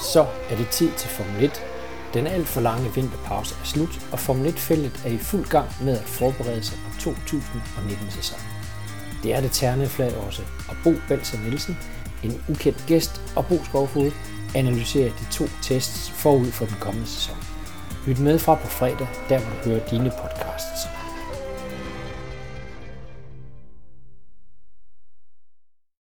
så er det tid til Formel 1. Den alt for lange vinterpause er slut, og Formel 1-feltet er i fuld gang med at forberede sig på 2019-sæsonen. Det er det tærne flag også, og Bo Belser Nielsen, en ukendt gæst, og Bo Skovfod analyserer de to tests forud for den kommende sæson. Lyt med fra på fredag, der hvor du hører dine podcasts.